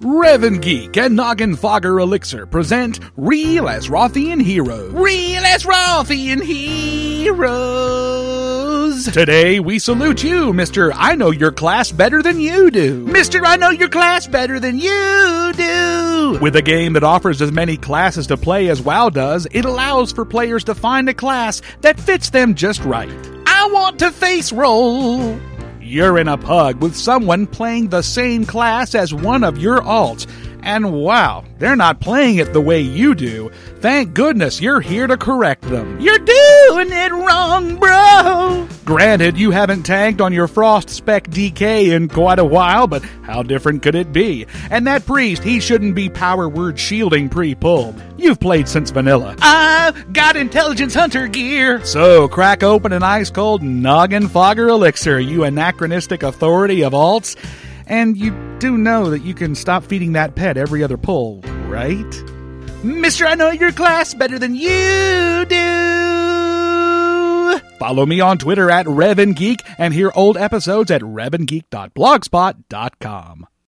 Revan Geek and Noggenfogger Elixir present Real Azerothian Heroes. Real Azerothian Heroes. Today we salute you, Mr. I know your class better than you do. Mr. I know your class better than you do. With a game that offers as many classes to play as WoW does, it allows for players to find a class that fits them just right. I want to face roll. You're in a pug with someone playing the same class as one of your alts. And wow, they're not playing it the way you do. Thank goodness you're here to correct them. You're doing it wrong, bro. Granted, you haven't tanked on your Frost Spec DK in quite a while, but how different could it be? And that priest, he shouldn't be power word shielding pre pull. You've played since vanilla. I've got intelligence hunter gear. So crack open an ice cold Noggenfogger elixir, you anachronistic authority of alts. And you do know that you can stop feeding that pet every other pull, right? Mister, I know your class better than you do. Follow me on Twitter at RevanGeek and hear old episodes at revangeek.blogspot.com.